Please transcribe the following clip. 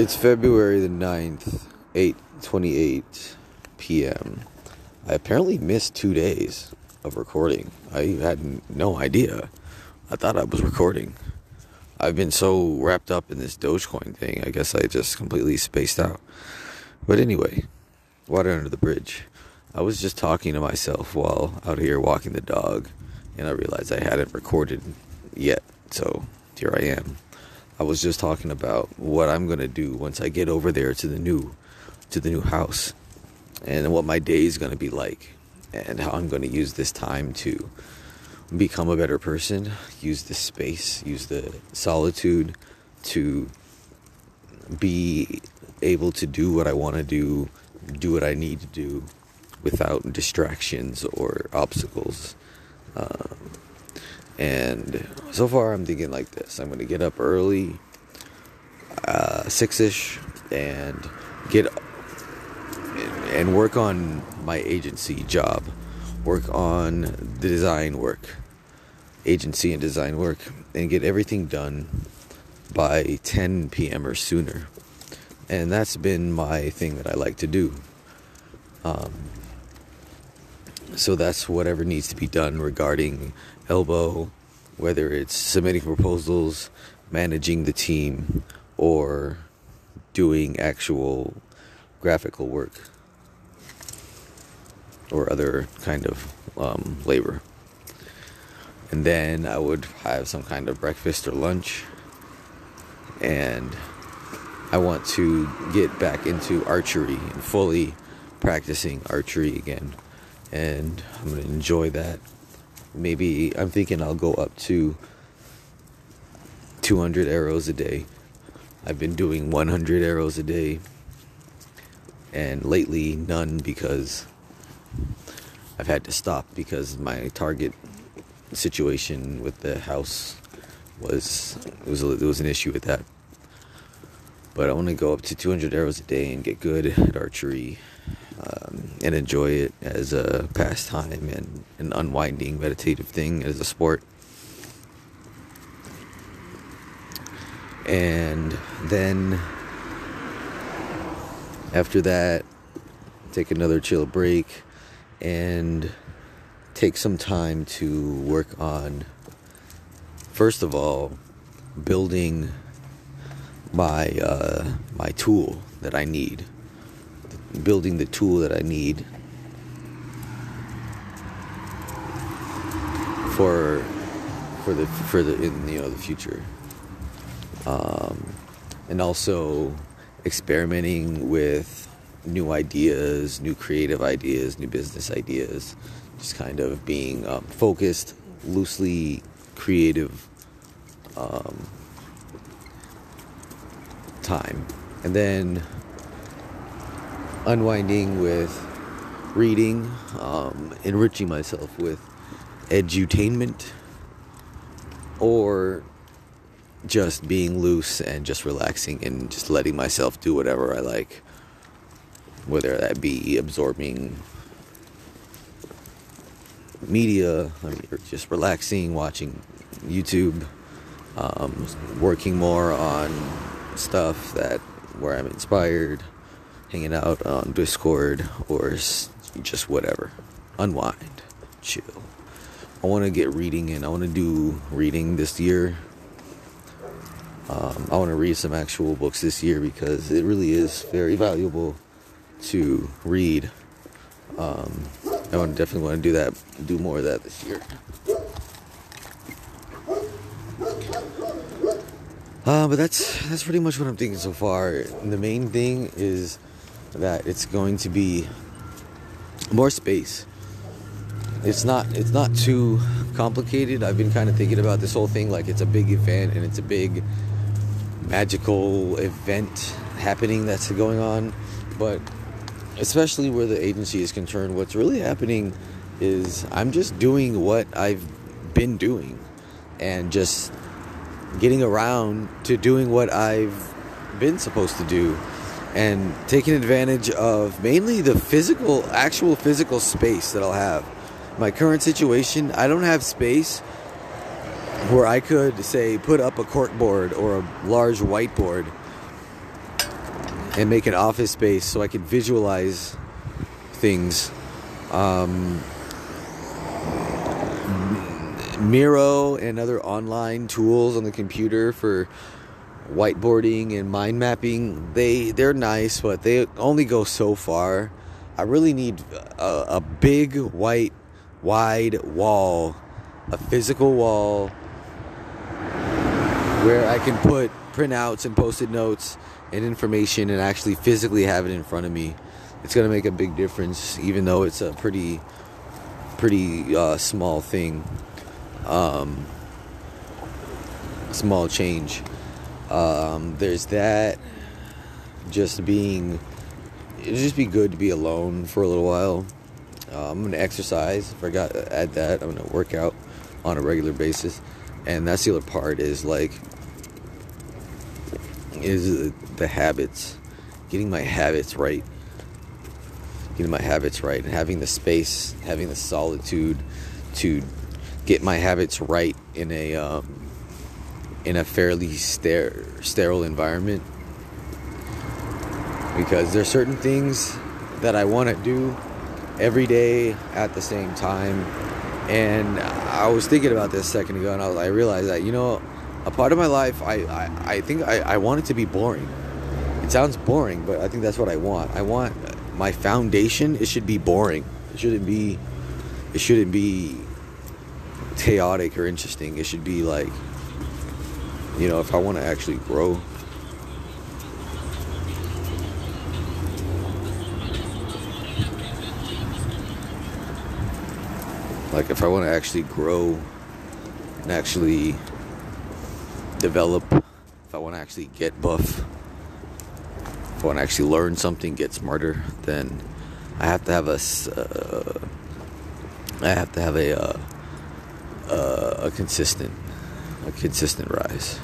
It's February the 9th, 8:28 p.m. I apparently missed two days of recording. I had no idea. I thought I was recording. I've been so wrapped up in this Dogecoin thing, I guess I just completely spaced out. But anyway, water under the bridge. I was just talking to myself while out here walking the dog, and I realized I hadn't recorded yet. So here I am. I was just talking about what I'm gonna do once I get over there to the new to the new house and what my day is gonna be like and how I'm gonna use this time to become a better person, use the space, use the solitude to be able to do what I want to do, do what I need to do without distractions or obstacles. Um, and so far, I'm thinking like this I'm going to get up early, uh, six ish, and get and work on my agency job, work on the design work, agency and design work, and get everything done by 10 p.m. or sooner. And that's been my thing that I like to do. Um, so that's whatever needs to be done regarding elbow, whether it's submitting proposals, managing the team, or doing actual graphical work or other kind of um, labor. And then I would have some kind of breakfast or lunch. And I want to get back into archery and fully practicing archery again. And I'm to enjoy that maybe I'm thinking I'll go up to 200 arrows a day. I've been doing 100 arrows a day, and lately none because I've had to stop because my target situation with the house was it was there was an issue with that. But I want to go up to 200 arrows a day and get good at archery um, and enjoy it as a pastime and an unwinding meditative thing as a sport. And then after that, take another chill break and take some time to work on, first of all, building my uh, my tool that I need building the tool that I need for for the for the in you know the future, um, and also experimenting with new ideas, new creative ideas, new business ideas, just kind of being um, focused, loosely creative um, time, and then unwinding with reading, um, enriching myself with edutainment, or just being loose and just relaxing and just letting myself do whatever I like. Whether that be absorbing media, I mean, just relaxing, watching YouTube, um, working more on stuff that where I'm inspired hanging out on Discord or just whatever. Unwind, chill. I want to get reading in. I want to do reading this year. Um, I want to read some actual books this year because it really is very valuable to read. Um, I want definitely want to do that, do more of that this year. Uh, but that's that's pretty much what I'm thinking so far. And the main thing is that it's going to be more space. It's not it's not too complicated. I've been kind of thinking about this whole thing like it's a big event and it's a big magical event happening that's going on, but especially where the agency is concerned, what's really happening is I'm just doing what I've been doing and just getting around to doing what I've been supposed to do and taking advantage of mainly the physical, actual physical space that I'll have. My current situation, I don't have space where I could say put up a corkboard or a large whiteboard and make an office space so I can visualize things. Um, Miro and other online tools on the computer for whiteboarding and mind mapping they they're nice but they only go so far. I really need a, a big white wide wall a physical wall where i can put printouts and post-it notes and information and actually physically have it in front of me. It's going to make a big difference even though it's a pretty pretty uh, small thing. Um, small change um, there's that. Just being, it'd just be good to be alone for a little while. Uh, I'm gonna exercise. Forgot to add that. I'm gonna work out on a regular basis, and that's the other part. Is like, is the habits, getting my habits right. Getting my habits right, and having the space, having the solitude to get my habits right in a um, in a fairly sterile environment. Because there's certain things that I want to do every day at the same time. And I was thinking about this second ago and I, was, I realized that you know a part of my life I, I, I think I, I want it to be boring. It sounds boring but I think that's what I want. I want my foundation it should be boring. It shouldn't be it shouldn't be chaotic or interesting. It should be like you know, if I want to actually grow. Like, if I want to actually grow and actually develop, if I want to actually get buff, if I want to actually learn something, get smarter, then I have to have a, uh, I have to have a, uh, uh, a consistent, a consistent rise.